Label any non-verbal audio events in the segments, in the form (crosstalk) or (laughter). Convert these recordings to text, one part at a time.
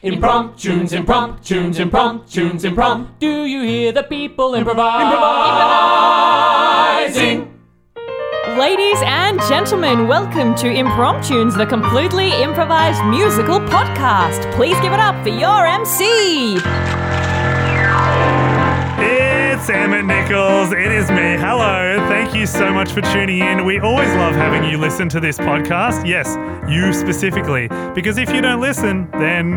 Impromptunes, impromptunes, impromptunes, impromptu. Do you hear the people improvise? Improvising. Ladies and gentlemen, welcome to Impromptunes, the completely improvised musical podcast. Please give it up for your MC. It's Emmett Nichols. It is me. Hello. Thank you so much for tuning in. We always love having you listen to this podcast. Yes, you specifically. Because if you don't listen, then.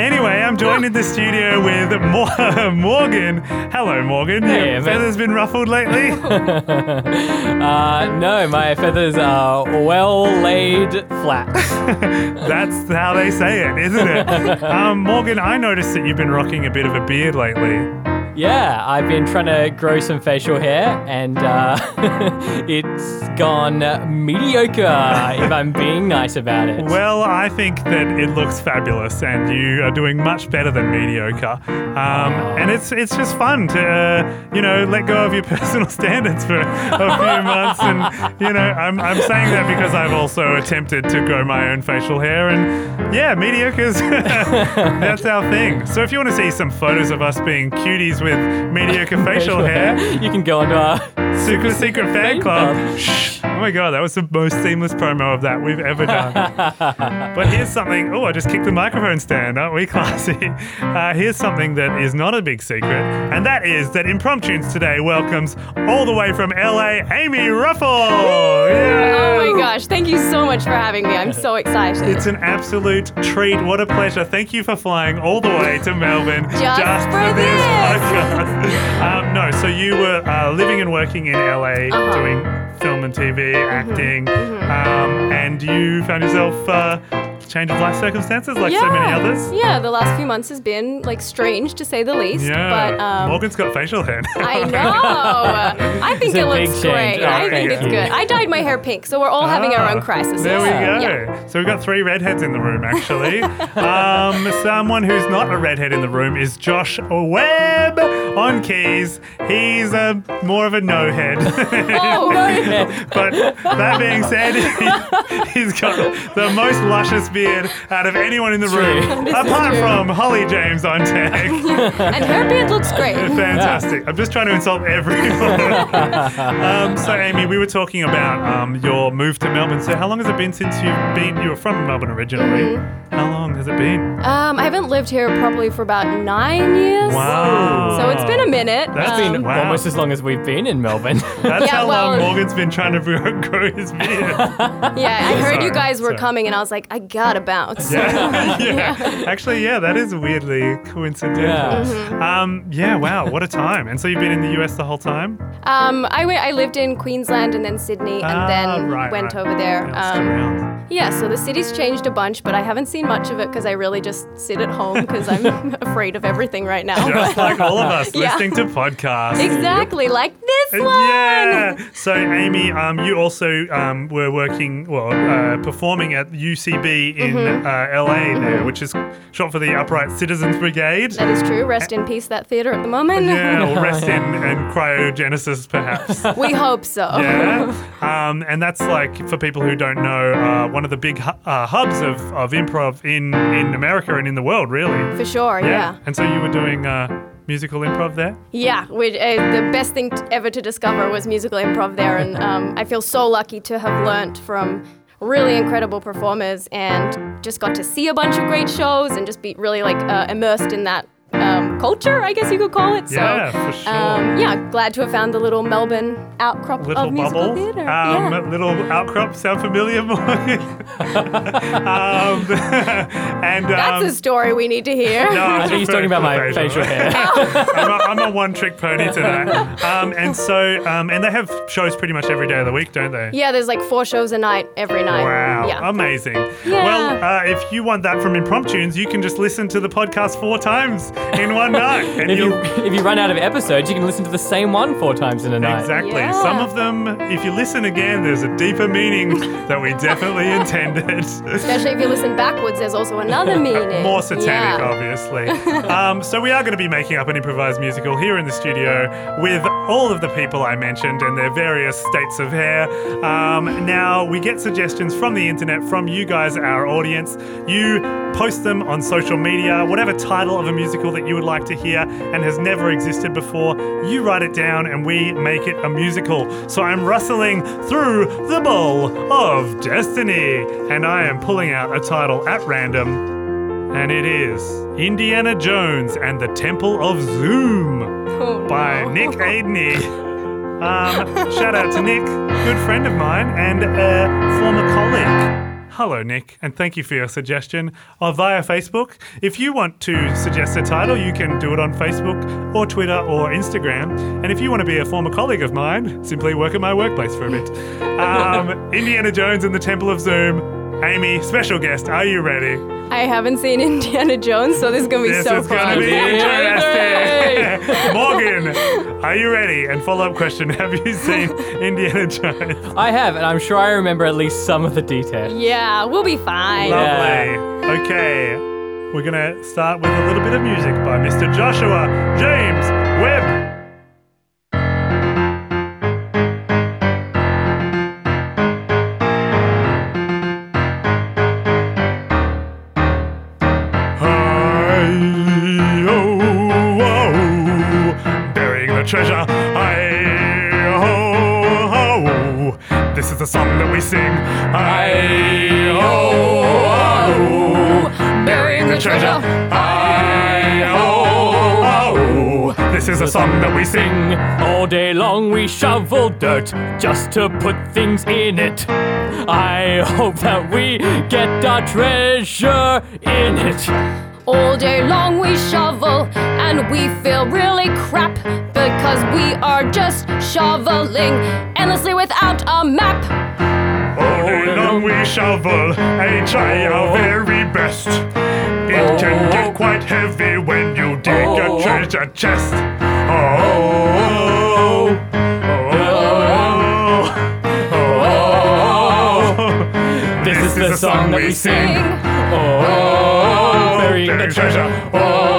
Anyway, I'm joined in the studio with Mor- (laughs) Morgan. Hello, Morgan. Hey, Your Emmett. feathers been ruffled lately? (laughs) Uh, no, my feathers are well laid flat. (laughs) That's how they say it, isn't it? Um, Morgan, I noticed that you've been rocking a bit of a beard lately. Yeah, I've been trying to grow some facial hair, and uh, (laughs) it's gone mediocre. if I'm being nice about it. Well, I think that it looks fabulous, and you are doing much better than mediocre. Um, and it's it's just fun to uh, you know let go of your (laughs) personal standards for a few months, and you know I'm I'm saying that because I've also attempted to grow my own facial hair, and yeah, mediocre's (laughs) that's our thing. So if you want to see some photos of us being cuties with mediocre facial hair, (laughs) you can go into our Super secret fan club. Shh. Oh my god, that was the most seamless promo of that we've ever done. (laughs) but here's something. Oh, I just kicked the microphone stand. Aren't we (laughs) classy? Uh, here's something that is not a big secret, and that is that Impromptunes today welcomes all the way from LA, Amy Ruffle. Yeah. Oh my gosh, thank you so much for having me. I'm so excited. It's an absolute treat. What a pleasure. Thank you for flying all the way to Melbourne Just for this this. podcast. Um, no, so you were uh, living and working in LA Uh-huh. doing film and TV, Mm-hmm. acting, Um, and you found yourself uh, change of life circumstances like so many others. Yeah, the last few months has been like strange to say the least. Yeah, But um, Morgan's got facial hair. now. I (laughs) know. I think It's it looks change. great. Oh, I think thank it's good. I dyed my hair pink, so we're all having our own Ah, crisis. There we go. Yeah. So we've got three redheads in the room, actually. (laughs) um, someone who's not a redhead in the room is Josh Webb on keys. He's a more of a no head. Oh, (laughs) no head. but that being said, he, has got the most luscious beard out of anyone in the room, (laughs) apart from Holly James on tech. (laughs) and her beard looks great. (laughs) Fantastic. I'm just trying to insult everyone. um, so, Amy, we were talking about um, your move to Melbourne. So, how long has it been since you've been? You were from Melbourne originally. How long has it been? Um, I haven't lived here probably for about nine years. Wow. So it's been a minute. That's Um, been Wow. almost as long as we've been in Melbourne. That's Yeah, how long well- Morgan's been trying to grow grow his beard. Yeah, I heard Sorry, you guys were sorry. coming, and I was like, I gotta (laughs) bounce. Yeah, (laughs) yeah. (laughs) Actually, yeah, that is weirdly coincidental. Yeah. Mm-hmm. Um, yeah, wow, what a time. And so you've been in the US the whole time? Um, I went. I lived in Queensland and then Sydney, and Ah, then right, went right. over there. Bounced Um, yeah, so the city's changed a bunch, but I haven't seen much of it because I really just sit at home because I'm afraid of everything right now. Just like all of us Yeah. listening to podcasts. exactly, like this one. Yeah. So, Amy, um, you also um, were working, well, uh, performing at UCB in Mm-hmm. uh, LA there, which is short for the Upright Citizens Brigade. That is true. Rest in peace, that theater at the moment. Yeah, or (laughs) rest in and cryogenesis, perhaps. (laughs) we hope so. Yeah. (laughs) Um, and that's like, for people who don't know, uh, one of the big hu- uh, hubs of, of improv in, in America and in the world, really. For sure. Yeah. And so you were doing uh, musical improv there? Yeah, which, uh, the best thing t- ever to discover was musical improv there, and um, I feel so lucky to have learnt from really incredible performers and just got to see a bunch of great shows and just be really like uh, immersed in that um, culture, I guess you could call it. So, Yeah, for sure. Um, yeah, glad to have found the little Melbourne outcrop Little of musical bubble, theatre. um, yeah. little outcrop. Sound familiar, Morgan? (laughs) um, (laughs) and um, That's a story we need to hear. no, I think he's talking about my the facial hair. (laughs) I'm a, I'm a one-trick pony today. Um, and so, um, and they have shows pretty much every day of the week, don't they? Yeah, there's like four shows a night every night. Wow, Yeah. amazing. Yeah. Well, uh, if you want that from Impromptunes, you can just listen to the podcast four times in in one night. (laughs) And If you if you run out of episodes, you can listen to the same one four times in a night. Exactly. Yeah. Some of them, if you listen again, there's a deeper meaning (laughs) that we definitely intended. Especially if you listen backwards, there's also another (laughs) meaning. More satanic, Yeah. obviously. um, so we are going to be making up an improvised musical here in the studio with all of the people I mentioned and their various states of hair. Um, now we get suggestions from the internet, from you guys, our audience. You post them on social media, whatever title of a musical that you would like to hear and has never existed before. You write it down and we make it a musical. So I'm rustling through the bowl of destiny and I am pulling out a title at random. And it is Indiana Jones and the Temple of Zoom Oh, by no. Nick (laughs) Aidney. Um, shout out to Nick, good friend of mine and a former colleague. Hello, Nick, and thank you for your suggestion uh, via Facebook. If you want to suggest a title, you can do it on Facebook or Twitter or Instagram. And if you want to be a former colleague of mine, simply work at my workplace for a bit. (laughs) Um, Indiana Jones and the Temple of Zoom. Amy, special guest, are you ready? I haven't seen (laughs) Indiana Jones, so this is gonna be This so is fun. going to be interesting. (laughs) Morgan, are you ready? And follow up question (laughs) Have you seen Indiana Jones? I have, and I'm sure I remember at least some of the details. Yeah, we'll be fine. Yeah. Lovely. Okay, we're going to start with a little bit of music by Mr. Joshua James the song that we sing. Hi-ho-ho, burying the treasure. Hi-ho-ho, this is the song that we sing. All day long we shovel dirt just to put things in it. I hope that we get our treasure in it. All day long we shovel and we feel really crap because we are just shoveling endlessly without a map. All day long we shovel and try our oh. very best. It oh. can get quite heavy when you dig a oh. treasure chest. Oh, oh, oh, oh. This is the song that we sing. Oh, burying the treasure. Oh,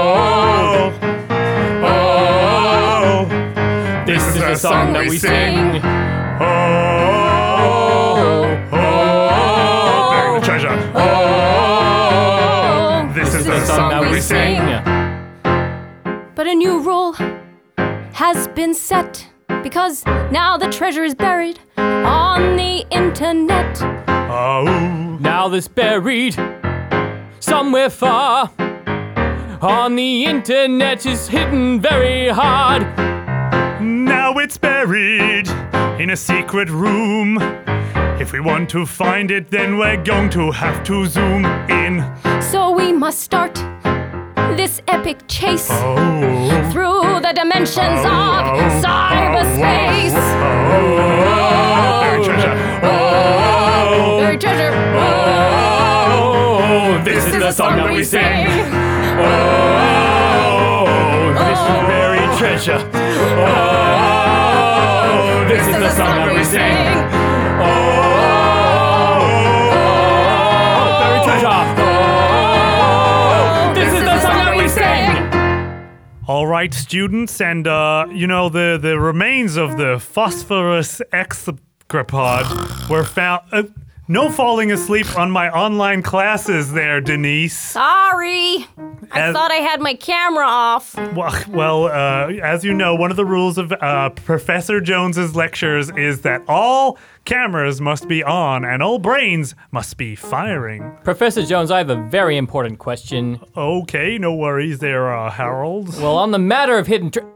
the song that we sing. Oh, oh, burying the treasure. Oh, this is the song that we sing. But a new rule has been set because now the treasure is buried on the internet. Oh, Now this buried somewhere far on the internet is hidden very hard. It's buried in a secret room. If we want to find it, then we're going to have to zoom in. So we must start this epic chase Oh, through the dimensions oh. of cyberspace. oh, buried treasure. Oh, oh. Buried treasure. Oh, oh. this is the song that we sing. Oh, this is buried treasure. Oh, this is the song that we sing. Oh. Oh, this is the song that we sing. All right, students, and uh, you know the the remains of the phosphorus excrepod were found. Uh, no falling asleep on my online classes, there, Denise. Sorry. I As- thought I had my camera off. Well, well uh, as you know, one of the rules of uh, Professor Jones's lectures is that all cameras must be on and all brains must be firing. Professor Jones, I have a very important question. Okay, no worries there, uh, Harold. Well, on the matter of hidden tre- I,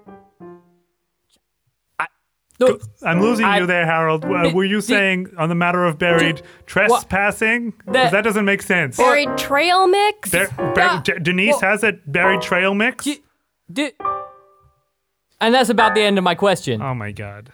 no, I'm losing I- you there, Harold. Uh, The- were you the- saying on the matter of buried trespassing? 'Cause That- that doesn't make sense. Buried trail mix. Bar- bar- Yeah. D- Denise Well- has a buried trail mix. Di- di- and that's about the end of my question. oh my god,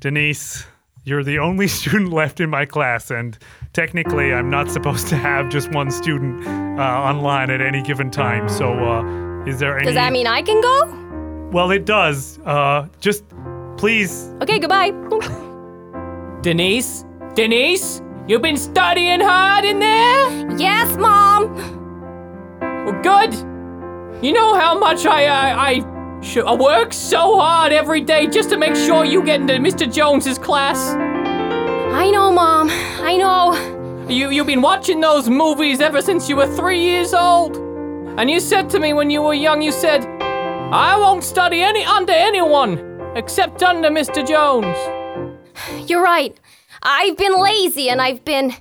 Denise, you're the only (laughs) student left in my class, and technically, I'm not supposed to have just one student uh, online at any given time. So, uh, Is there any? Does that mean I can go? Well, it does. Uh, just please. Okay, goodbye. Denise? Denise? You've been studying hard in there? yes, Mom. Well, good. You know how much I I, I, sh- I work so hard every day just to make sure you get into Mr. Jones's class. I know, Mom. I know. You you've been watching those movies ever since you were three years old, and you said to me when you were young, you said, "I won't study any under anyone except under Mr. Jones." You're right. I've been lazy and I've been.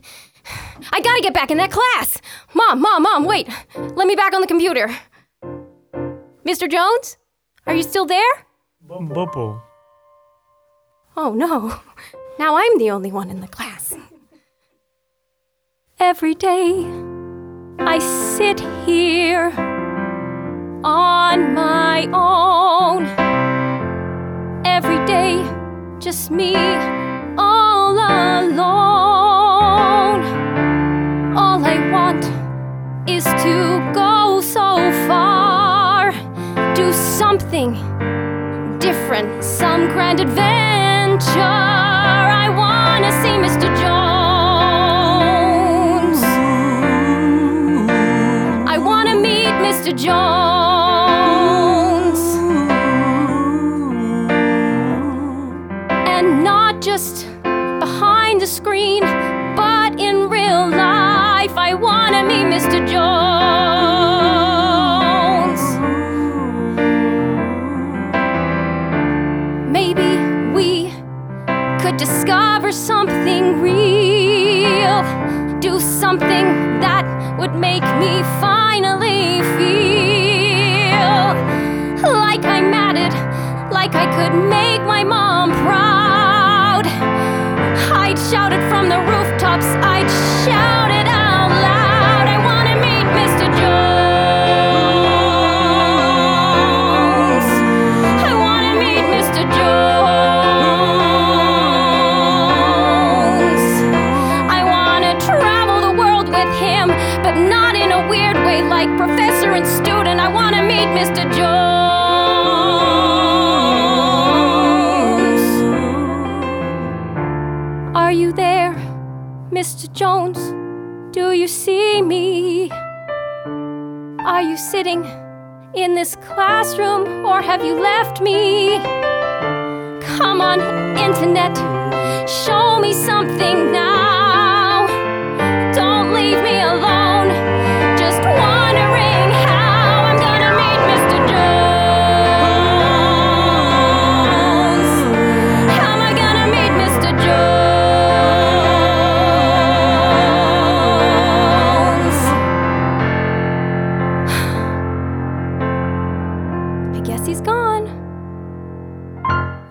I gotta get back in that class. Mom, Mom, Mom, wait. Let me back on the computer. Mr. Jones? Are you still there? Bubble. Oh no. Now I'm the only one in the class. Every day I sit here on my own. Just me all alone. All I want is to go so far, do something different, some grand adventure. I wanna see Mr. Jones. I wanna meet Mr. Jones. Just behind the screen, but in real life. I wanna meet Mr. Jones. Maybe we could discover something real. Do something that would make me finally feel like I'm at like I could make my mom proud. I'd shout it from the rooftops, I'd shout it Mr. Jones? Do you see me? Are you sitting in this classroom or have you left me? Come on, internet, show me something now.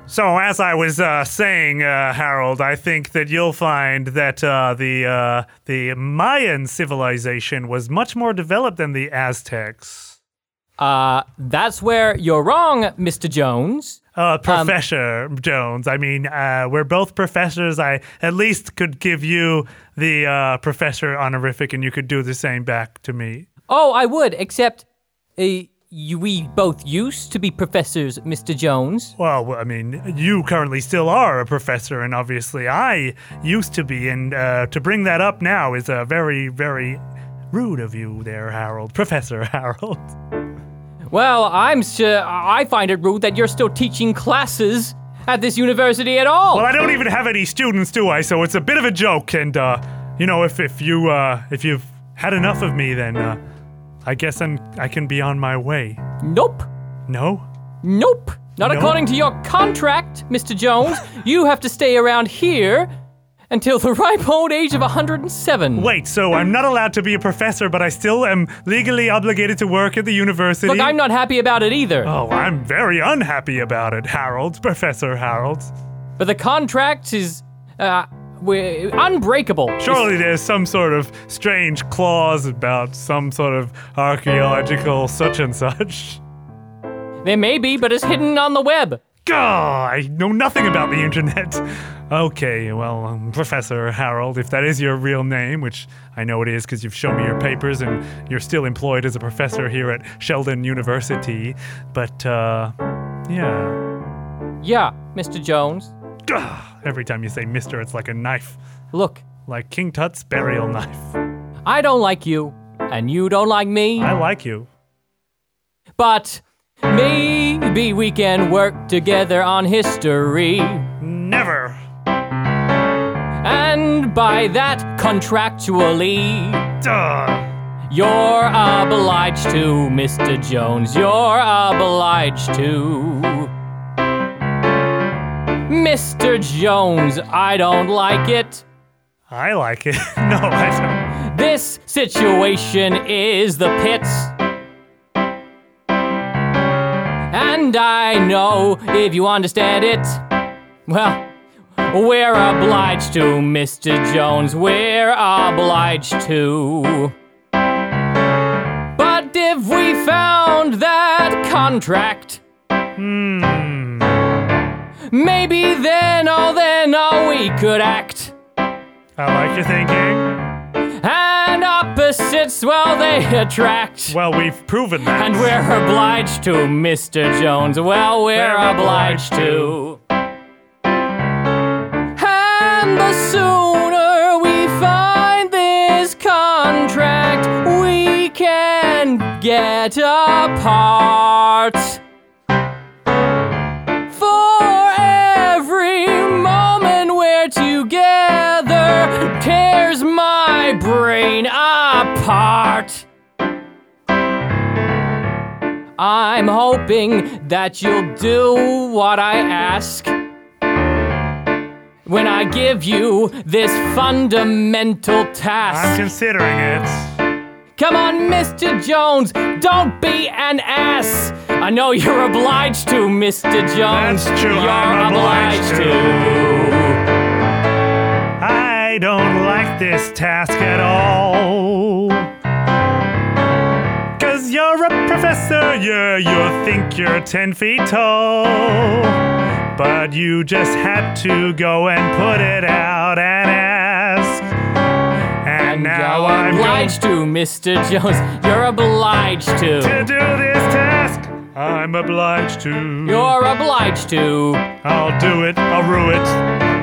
So, as I was uh, saying, uh, Harold, I think that you'll find that uh, the uh, the Mayan civilization was much more developed than the Aztecs. Uh, that's where you're wrong, Mr. Jones. Uh, Professor Jones. I mean, uh, we're both professors. I at least could give you the uh, professor honorific, and you could do the same back to me. Oh, I would, except uh, you, we both used to be professors, Mr. Jones. Well, I mean, you currently still are a professor, and obviously I used to be, and uh, to bring that up now is a very, very rude of you there, Harold. (laughs) Professor Harold. Well, I'm sure I find it rude that you're still teaching classes at this university at all. Well, I don't even have any students, do I? So it's a bit of a joke, and, uh, you know, if, if, you, uh, if you've had enough of me, then uh, I guess I'm, I can be on my way. nope. No? Nope. Not No? according to your contract, Mr. Jones. you have to stay around here until the ripe old age of 107. Wait, so I'm not allowed to be a professor, but I still am legally obligated to work at the university? Look, I'm not happy about it either. Oh, I'm very unhappy about it, Harold. Professor Harold. But the contract is uh, we unbreakable. Surely there's some sort of strange clause about some sort of archaeological such and such. There may be, but it's hidden on the web. God, I know nothing about the internet. Okay, well, um, Professor Harold, if that is your real name, which I know it is because you've shown me your papers and you're still employed as a professor here at Sheldon University, but, uh, yeah. Yeah, Mr. Jones. Gah, every time you say Mister, it's like a knife. Look, Like King Tut's burial knife. I don't like you, and you don't like me, I like you. but maybe we can work together on history. Never. And by that, contractually, Duh. you're obliged to, Mr. Jones. You're obliged to. Mr. Jones, I don't like it. I like it. (laughs) no, I don't. This situation is the pits. And I know if you understand it, well, we're obliged to, Mr. Jones. We're obliged to. But if we found that contract, Hmm. Maybe then, oh, then, oh, we could act. I like your thinking. And opposites, well, they attract. Well, we've proven that. And we're obliged to, Mr. Jones. Well, we're, We're obliged, obliged to. And the sooner we find this contract, we can get apart. Apart. I'm hoping that you'll do what I ask. When I give you this fundamental task, I'm considering it. Come on, Mr. Jones, don't be an ass. I know you're obliged to, Mr. Jones. That's true, You're I'm obliged to. I don't this task at all. Cause you're a professor, yeah, you think you're 10 feet tall. But you just had to go and put it out and ask. And now You're I'm obliged to, Mr. Jones. You're obliged to. to do this task. I'm obliged to. You're obliged to. I'll do it, I'll rue it.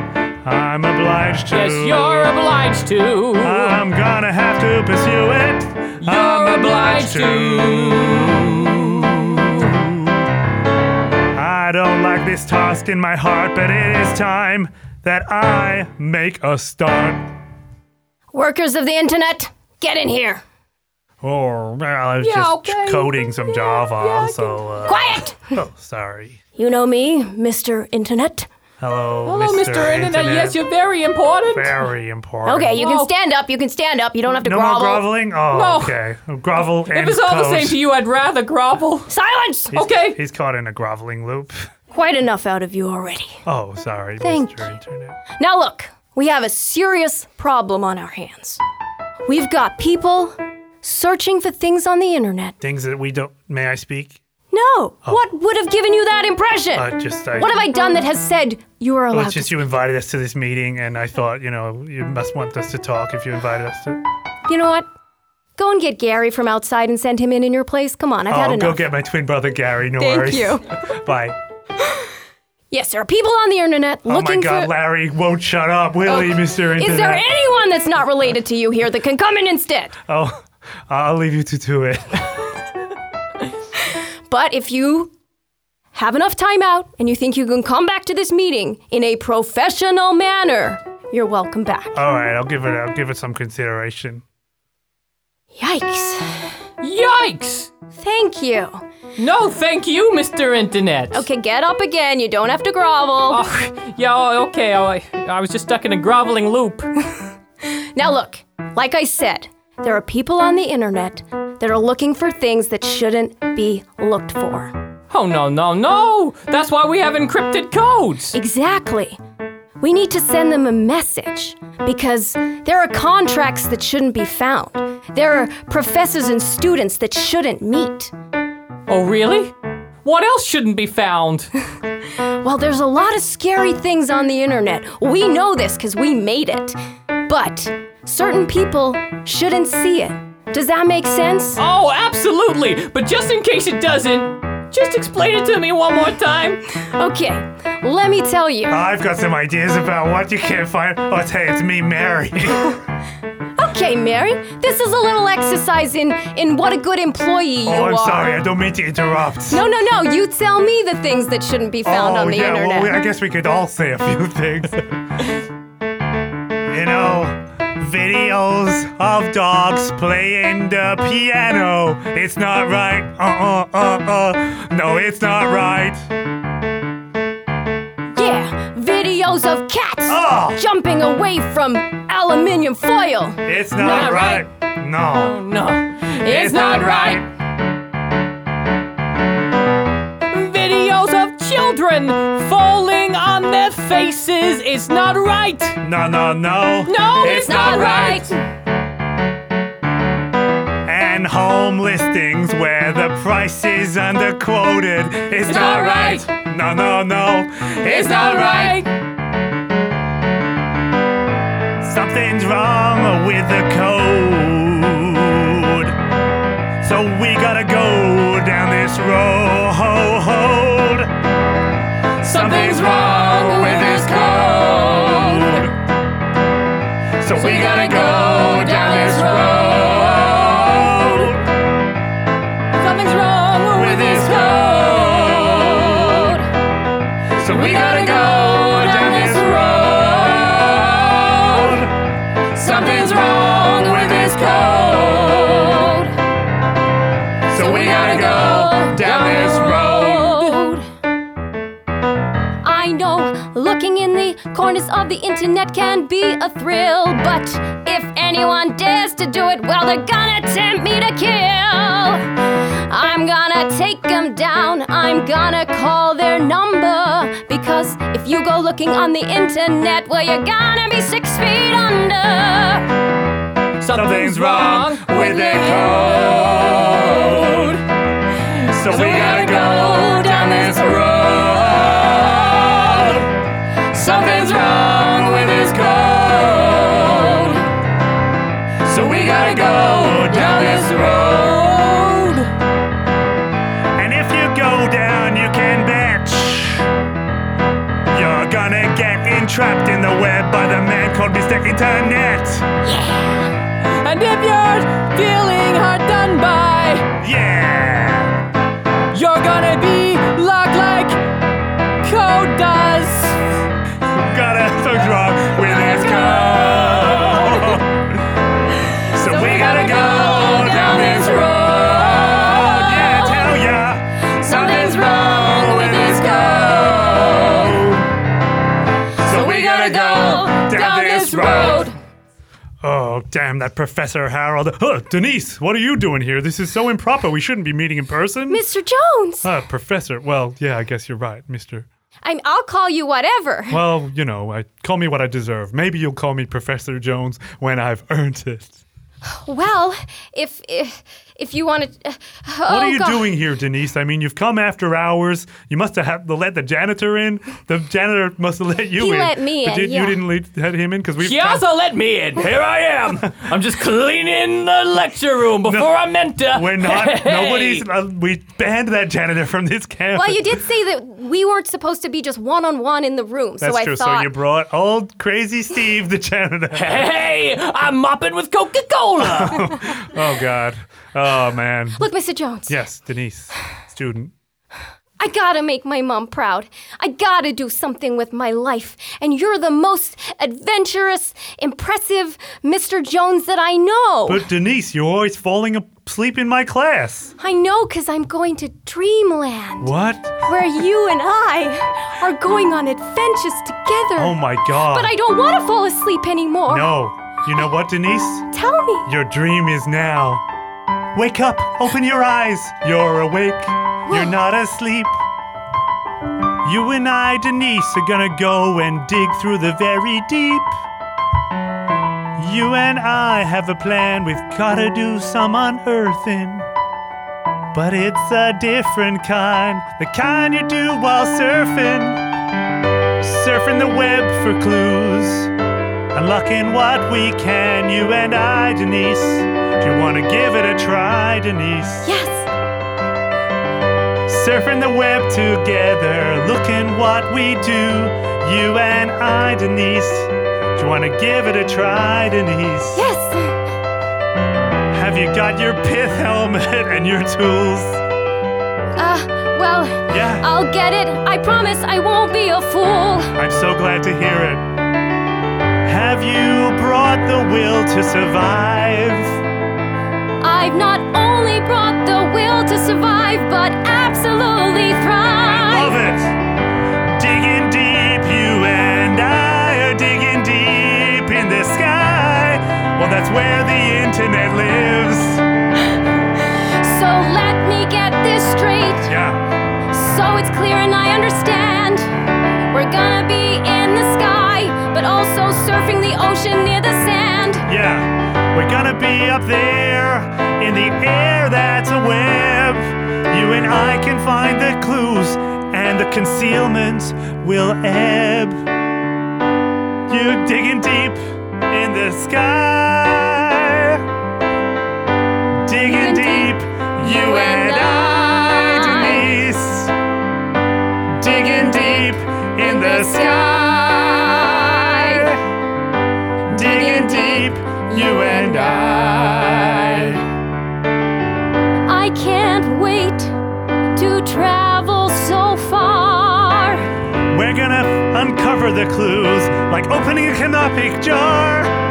I'm obliged to. Yes, you're obliged to. I'm gonna have to pursue it. You're I'm obliged to I don't like this task in my heart, but it is time that I make a start. Workers of the internet, get in here. Or well, I was Yeah, just okay. coding some Yeah, Java, yeah, so. Uh, Quiet! (laughs) oh, sorry. You know me, Mr. Internet. Hello, Hello, Mr. Internet. Internet. Yes, you're very important. very important. Okay, you Whoa. can stand up. You can stand up. You don't have to No more grovel. groveling? Oh, No. okay. Grovel and If it's all the same to you, I'd rather grovel. (laughs) Silence! He's- Okay. He's caught in a groveling loop. Quite enough out of you already. Oh, sorry, Thank Mr. Internet. Now look, we have a serious problem on our hands. We've got people searching for things on the internet. Things that we don't. May I speak? No, what would have given you that impression? Uh, just I. what have I done that has said you are Well, allowed it's just to? you invited us to this meeting, and I thought, you know, you must want us to talk if you invited us to. You know what? Go and get Gary from outside and send him in in your place. Come on, I've had enough. I'll go get my twin brother Gary. No Thank worries. Thank you. (laughs) Bye. Yes, there are people on the internet Oh my looking God, for. Larry won't shut up, will he, Mr. Internet? Is there anyone that's not related to you here that can come in instead? Oh, I'll leave you to do it. (laughs) But if you have enough time out and you think you can come back to this meeting in a professional manner, you're welcome back. All right, I'll give it. I'll give it some consideration. Yikes. Yikes! Thank you. No, thank you, Mr. Internet. Okay, get up again. You don't have to grovel. Oh, yeah, oh, okay. Oh, I, I was just stuck in a groveling loop. (laughs) Now, look, like I said, there are people on the internet that are looking for things that shouldn't be looked for. Oh, no, no, no! That's why we have encrypted codes! Exactly. We need to send them a message because there are contracts that shouldn't be found. There are professors and students that shouldn't meet. Oh, really? What else shouldn't be found? (laughs) Well, there's a lot of scary things on the internet. We know this because we made it. But certain people shouldn't see it. Does that make sense? Oh, absolutely. But just in case it doesn't, just explain it to me one more time. Okay, let me tell you. I've got some ideas about what you can't find. Oh, hey, it's me, Mary. (laughs) Okay, Mary, this is a little exercise in in what a good employee oh, you are. oh, I'm are. sorry. I don't mean to interrupt. No, no, no. You tell me the things that shouldn't be found oh, on the yeah, internet. Well, we- I guess we could all say a few (laughs) things. you know, videos of dogs playing the piano. It's not right. Uh uh uh uh. No, it's not right. yeah, videos of cats Oh. jumping away from aluminium foil. It's not, Not right. right. No. No, it's not right. Videos of children falling on their faces. It's not right. No, no, no. No, it's, not, right. And home listings where the price is underquoted. It's, not right. No, no, no. It's not right. Something's wrong with the code. So we gotta go down this road. Something's wrong with this code. So we gotta go down this road. Looking in the corners of the internet can be a thrill, but if anyone dares to do it, well, they're gonna tempt me to kill. I'm gonna take them down, I'm gonna call their number. Because if you go looking on the internet, well, you're gonna be six feet under. Something's wrong with the code. So we gotta go down this road. Internet. Oh, damn that Professor Harold. Huh, Denise, what are you doing here? This is so improper. We shouldn't be meeting in person. Mr. Jones! Ah, Professor. Well, yeah, I guess you're right, Mister. I'm, I'll call you whatever. (laughs) Well, you know, I call me what I deserve. Maybe you'll call me Professor Jones when I've earned it. Well, if if, if you want to. Uh, What oh are you God. doing here, Denise? I mean, you've come after hours. You must have let the janitor in. The janitor must have let you He in. let me But in, did, yeah. You didn't let, let him in because we. He also let me in. Here I am. I'm just cleaning the lecture room before I'm meant to. We're not. (laughs) Hey. Nobody's. Uh, we banned that janitor from this campus. Well, you did say that we weren't supposed to be just one on one in the room, That's so I true. thought. So you brought old crazy Steve, the janitor. Hey, I'm mopping with Coca-Cola. (laughs) Oh God. Oh Oh, man. Look, Mr. Jones. Yes, Denise, student. I gotta make my mom proud. I gotta do something with my life. And you're the most adventurous, impressive Mr. Jones that I know. But Denise, you're always falling asleep in my class. I know, because I'm going to Dreamland, What? where you and I are going on adventures together. Oh my God. But I don't want to fall asleep anymore. No. You know what, Denise? Tell me. Your dream is now. Wake up. Open your eyes. You're awake. You're not asleep. You and I, Denise, are gonna go and dig through the very deep. You and I have a plan. We've gotta do some unearthing. But it's a different kind, the kind you do while surfing. surfing the web for clues. Unlocking what we can, you and I, Denise. Do you want to give it a try, Denise? Yes. Surfing the web together, looking what we do. You and I, Denise. Do you want to give it a try, Denise? Yes. Have you got your pith helmet and your tools? Uh, well, Yeah. I'll get it. I promise I won't be a fool. I'm so glad to hear it. Have you brought the will to survive? I've not only brought the will to survive, but absolutely thrive. Love it. Digging deep, you and I are digging deep in the sky. Well, that's where the internet lives. (sighs) So let me get this straight. Yeah. So it's clear and I understand. We're gonna be in the sky, but also surfing the ocean near the sand. Yeah, we're gonna be up there in the air that's a web. You and I can find the clues, and the concealment will ebb. You digging deep in the sky, opening a canopic jar.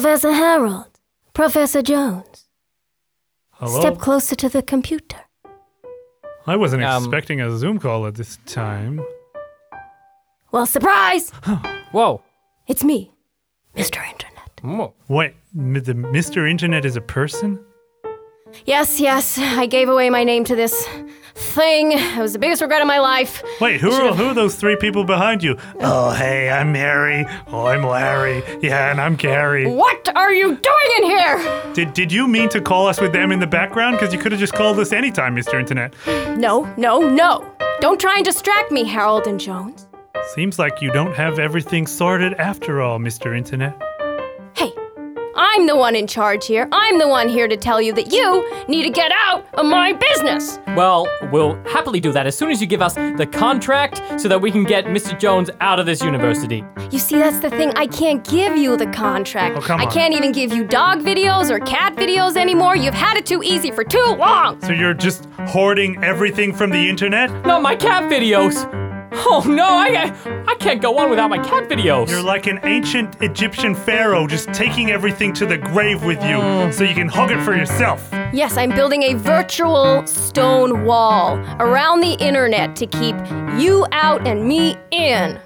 Professor Harold, Professor Jones, Hello? step closer to the computer. I wasn't Um, expecting a Zoom call at this time. Well, surprise! Whoa. It's me, Mr. Internet. Whoa. Wait, m- the Mr. Internet is a person? Yes, yes, I gave away my name to this thing. It was the biggest regret of my life. Wait, who are, who are those three people behind you? Oh, hey, I'm Mary. Oh, I'm Larry. Yeah, and I'm Gary. What are you doing in here? Did, did you mean to call us with them in the background? Because you could have just called us anytime, Mr. Internet. No, no, no. Don't try and distract me, Harold and Jones. Seems like you don't have everything sorted after all, Mr. Internet. Hey, I'm the one in charge here. I'm the one here to tell you that you need to get out of my business. Well, we'll happily do that as soon as you give us the contract so that we can get Mr. Jones out of this university. You see, that's the thing. I can't give you the contract. Oh, come on. I can't even give you dog videos or cat videos anymore. You've had it too easy for too long. So you're just hoarding everything from the internet? Not my cat videos. Oh no, I I can't go on without my cat videos. You're like an ancient Egyptian pharaoh just taking everything to the grave with you mm. so you can hug it for yourself. Yes, I'm building a virtual stone wall around the internet to keep you out and me in.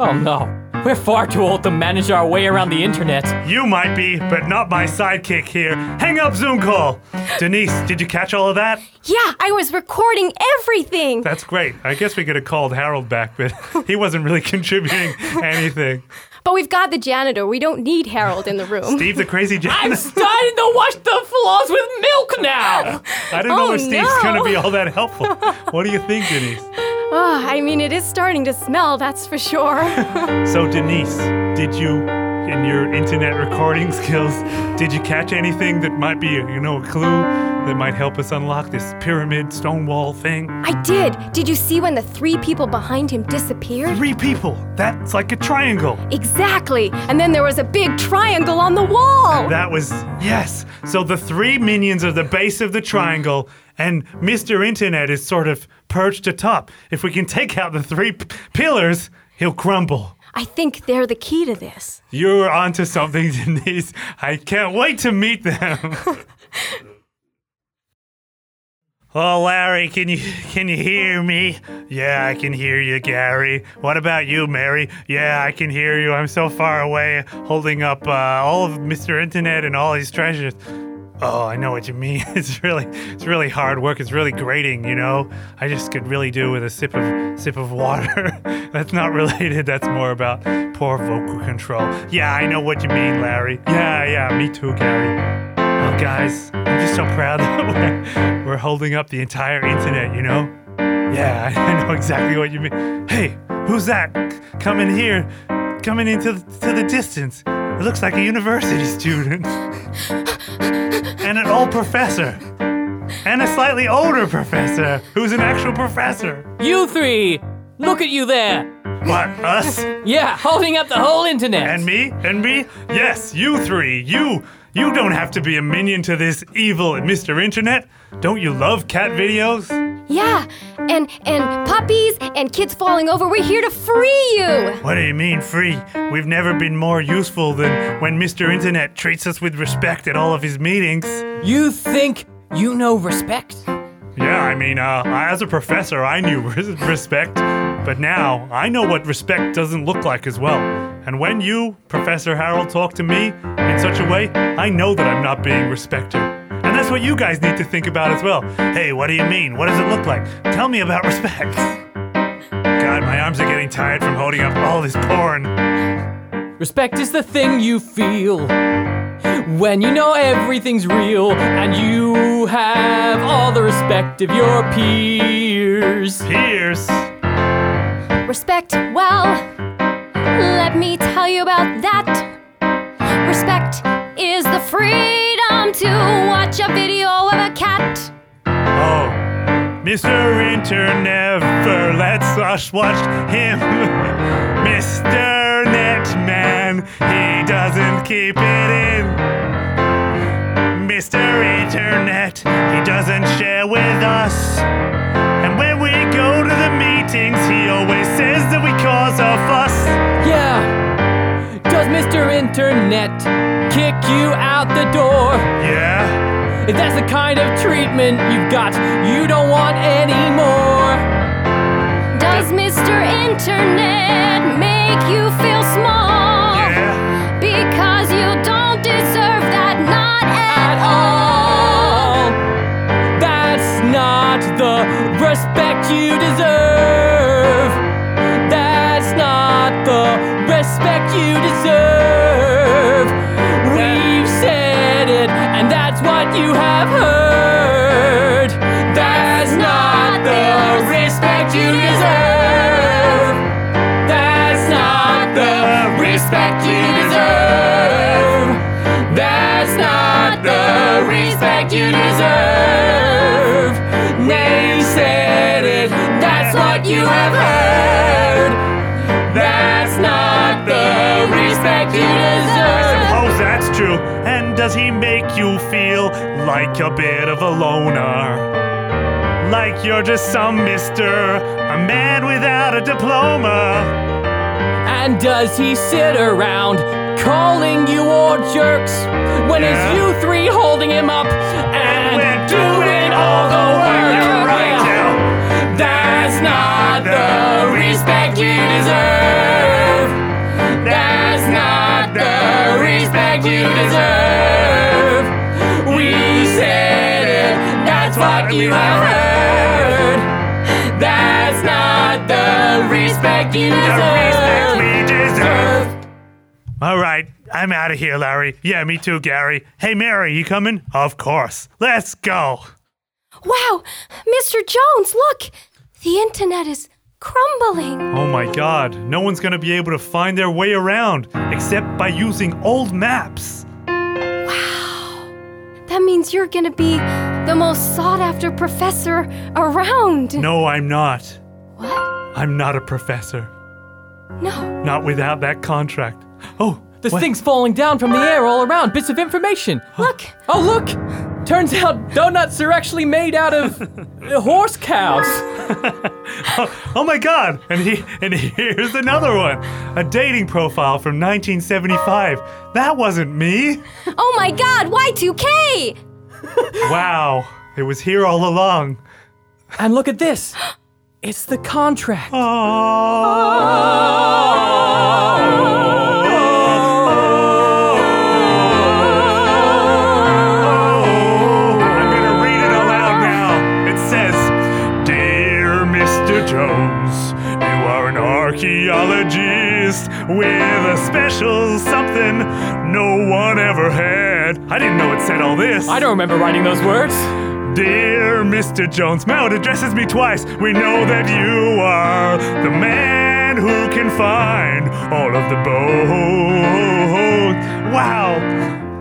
oh no. We're far too old to manage our way around the internet. You might be, but not my sidekick here. Hang up Zoom call. Denise, did you catch all of that? Yeah, I was recording everything. That's great. I guess we could have called Harold back, but (laughs) he wasn't really (laughs) contributing anything. But we've got the janitor. We don't need Harold in the (laughs) room. Steve the crazy janitor. I'm starting to wash the floors with milk now. (laughs) I don't know Oh, if Steve's no. gonna be all that helpful. What do you think, Denise? Oh, (laughs) I mean, it is starting to smell, that's for sure. So, Denise, did you, in your internet recording skills, did you catch anything that might be, you know, a clue that might help us unlock this pyramid stone wall thing? I did. Did you see when the three people behind him disappeared? Three people. That's like a triangle. Exactly. And then there was a big triangle on the wall. That was yes. So the three minions are the base of the triangle, and Mr. Internet is sort of perched atop. If we can take out the three p- pillars, he'll crumble. I think they're the key to this. You're onto something, (laughs) Denise. I can't wait to meet them. (laughs) oh, Larry, can you can you hear me? Yeah, I can hear you, Gary. What about you, Mary? Yeah, I can hear you. I'm so far away, holding up uh, all of Mr. Internet and all his treasures. Oh, I know what you mean. (laughs) It's really, it's really hard work. It's really grating, you know. I just could really do with a sip of sip of water. (laughs) That's not related. That's more about poor vocal control. Yeah, I know what you mean, Larry. Yeah, yeah, me too, Gary. Guys, I'm just so proud (laughs) that we're, we're holding up the entire internet. You know. Yeah, (laughs) I know exactly what you mean. Hey, who's that coming here? Coming into the, to the distance. It looks like a university student (laughs) and an old professor. And a slightly older professor who's an actual professor. You three! Look at you there! What, us? Yeah, holding up the whole internet! And me? And me? Yes, you three. You. You don't have to be a minion to this evil Mr. Internet. Don't you love cat videos? Yeah, and and puppies and kids falling over. We're here to free you. What do you mean free? We've never been more useful than when Mr. Internet treats us with respect at all of his meetings. You think you know respect? Yeah, I mean, uh, as a professor, I knew (laughs) res- respect, but now I know what respect doesn't look like as well. And when you, Professor Harold, talk to me in such a way, I know that I'm not being respected. And that's what you guys need to think about as well. Hey, what do you mean? What does it look like? Tell me about respect. God, my arms are getting tired from holding up all this porn. Respect is the thing you feel when you know everything's real and you have all the respect of your peers. Here's. Respect, well, let me tell you about that. Respect is the freedom to watch a video of a cat. Oh, Mr. Internet never lets us watch him. (laughs) Mr. Netman, he doesn't keep it in. Mr. Internet, he doesn't share with us. To the meetings, he always says that we cause a fuss. Yeah. Does Mr. Internet kick you out the door? Yeah? If that's the kind of treatment you've got, you don't want any more. Does Mr. Internet make you feel what you have heard. That's not the respect you deserve. I Suppose that's true. And does he make you feel like a bit of a loner? Like you're just some mister, a man without a diploma. And does he sit around calling you all jerks when Yeah. it's you three holding him up and we're doing all the work? The respect you deserve. We said it, that's what you have heard. That's not the respect you The respect deserve. we deserve. All right, I'm out of here, Larry. Yeah, me too, Gary. Hey, Mary, you coming? Of course. Let's go. Wow, Mr. Jones, look! The internet is crumbling. Oh my god, no one's gonna be able to find their way around except by using old maps. Wow. That means you're gonna be the most sought after professor around. No, I'm not. What? I'm not a professor. No. Not without that contract. Oh, oh, There's what? things falling down from the air all around, bits of information. Look, Oh, look! Turns out donuts are actually made out of (laughs) horse cows. (laughs) Oh my god! And he and here's another one. A dating profile from 1975. That wasn't me. Oh my god, Y2K! (laughs) Wow. It was here all along. And look at this. It's the contract. I'm archaeologist with a special something no one ever had. I didn't know it said all this. I don't remember writing those words. Dear Mr. Jones, Mount addresses me twice. We know that you are the man who can find all of the bones. Wow.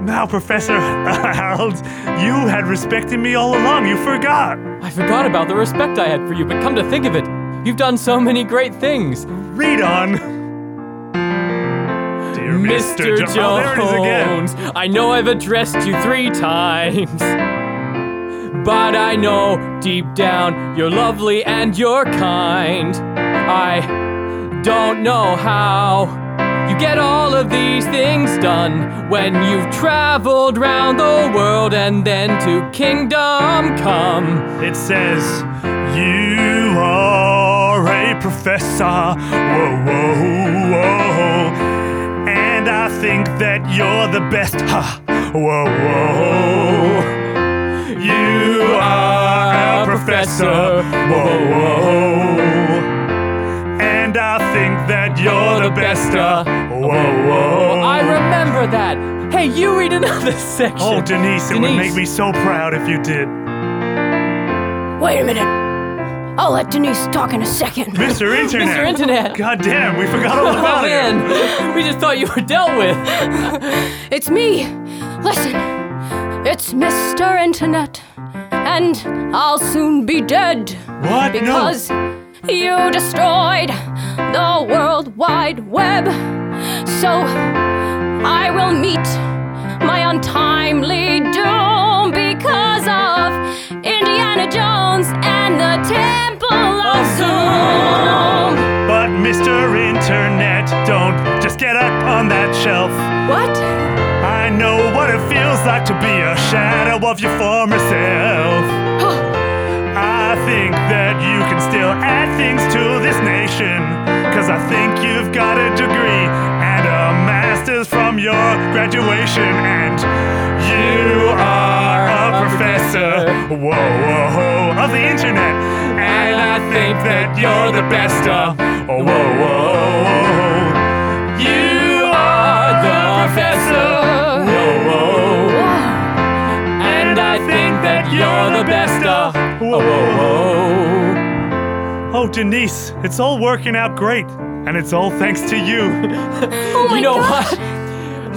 Now, Professor Harold, you had respected me all along. You forgot. I forgot about the respect I had for you, but come to think of it, you've done so many great things. Read on. Dear Mr. Mr. Jo- Oh, there it is again. Jones, I know I've addressed you three times. But I know deep down you're lovely and you're kind. I don't know how you get all of these things done when you've traveled round the world and then to kingdom come. It says, You are a professor. Whoa, whoa, whoa. And I think that you're the best. Ha. Whoa, whoa. You are a professor. Whoa, whoa. And I think that you're the best. Uh, whoa, whoa. I remember that. Hey, you read another (laughs) section. Oh, Denise, it would make me so proud if you did. Wait a minute. I'll let Denise talk in a second. Mr. (laughs) Internet. Mr. Internet. God damn, we forgot all Oh about it. we just thought you were dealt with. (laughs) It's me. Listen, it's Mr. Internet, and I'll soon be dead. What? No. Because you destroyed the World Wide Web. So I will meet my untimely doom because of Indiana Jones and the Temple of Zoom. But Mr. Internet, don't just get up on that shelf. What? I know what it feels like to be a shadow of your former self. (gasps) I think that you can still add things to this nation. Cause I think you've got a degree and a master's from your graduation. And you are professor. Whoa, whoa, whoa, of the internet. And I think that you're the best. Uh, whoa, whoa, whoa. You are the professor. Whoa, whoa. And I think that you're the best. Uh, whoa, whoa. Oh, Denise, it's all working out great. And it's all thanks to you. (laughs) Oh my you know gosh. what?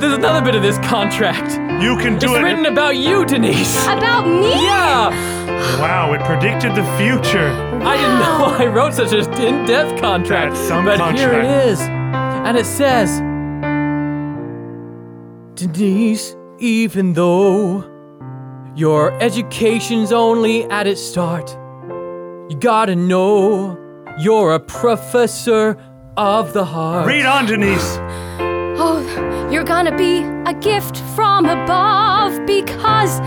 There's another bit of this contract. You can do It's it. written about you, Denise. About me? Yeah, Wow, it predicted the future. I didn't know I wrote such an in-depth contract. That's some but here it contract. is, and it says, Denise, even though your education's only at its start, you gotta know you're a professor of the heart. Read on, Denise. Oh, you're gonna be a gift from above because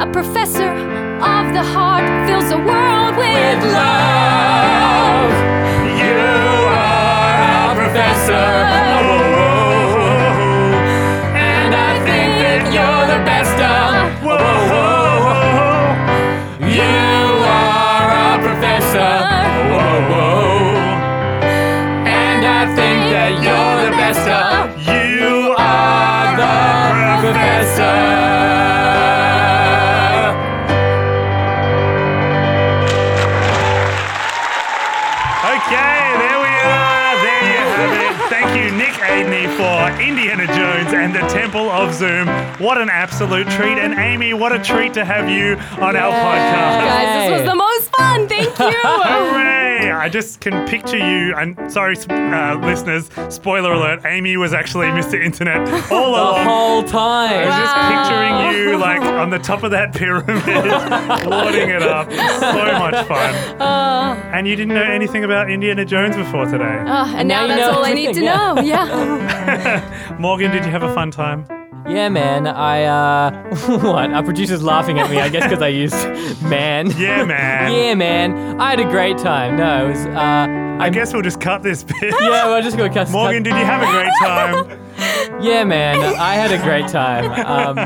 a professor of the heart fills the world with love. You are a professor. And the Temple of Zoom. What an absolute treat. And Amy, what a treat to have you on our podcast. Guys, this was the most fun. fun. Thank you. Hooray! I just can picture you. And sorry, uh, listeners, spoiler alert: Amy was actually Mr. Internet all The along. whole I was time. just picturing you like on the top of that pyramid, (laughs) lording it up. So much fun. and you didn't know anything about Indiana Jones before today. Uh, and now, Now you that's know all I need to everything, know. Yeah. (laughs) Morgan, did you have a fun time? Yeah, man. I uh, (laughs) what? Our producer's laughing at me. I guess because I used (laughs) man. Yeah, (laughs) man. yeah, man. I had a great time. No, it was. Uh, I guess we'll just cut this bit. yeah, we're just gonna cut. Morgan, did you have a great time? Yeah, man. I had a great time. Um,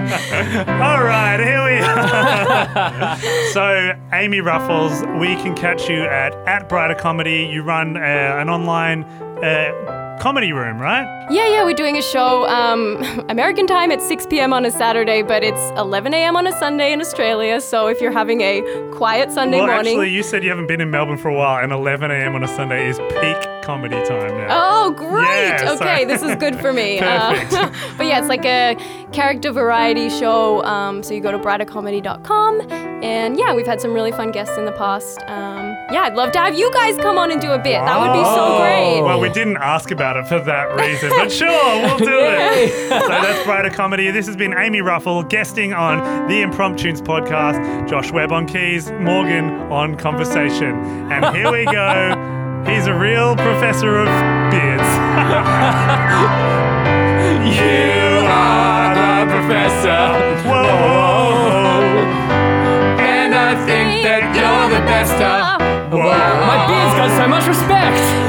All right, here we are. so, Amy Ruffles, we can catch you at at Brighter Comedy. You run uh, an online uh, comedy room, right? Yeah, yeah, we're doing a show um, (laughs) American time at 6 p.m. on a Saturday, but it's 11 a.m. on a Sunday in Australia. So if you're having a quiet Sunday well, morning. actually, you said you haven't been in Melbourne for a while, and 11 a.m. on a Sunday is peak comedy time now. Oh, great! Yeah, so- okay, this is good for me. (laughs) Uh, (laughs) but yeah, it's like a character variety show. Um, so you go to brightercomedy.com, and yeah, we've had some really fun guests in the past. Um, yeah, I'd love to have you guys come on and do a bit. That would be so great. Well, we didn't ask about it for that reason, but sure, we'll do it. (laughs) so that's Brighter Comedy. This has been Amy Ruffle guesting on the Impromptunes podcast, Josh Webb on keys, Morgan on conversation. And here we go. (laughs) He's a real professor of beards. (laughs) you are the professor. Whoa, whoa, and I think that you're the best. Whoa. Whoa. My beard's got so much respect.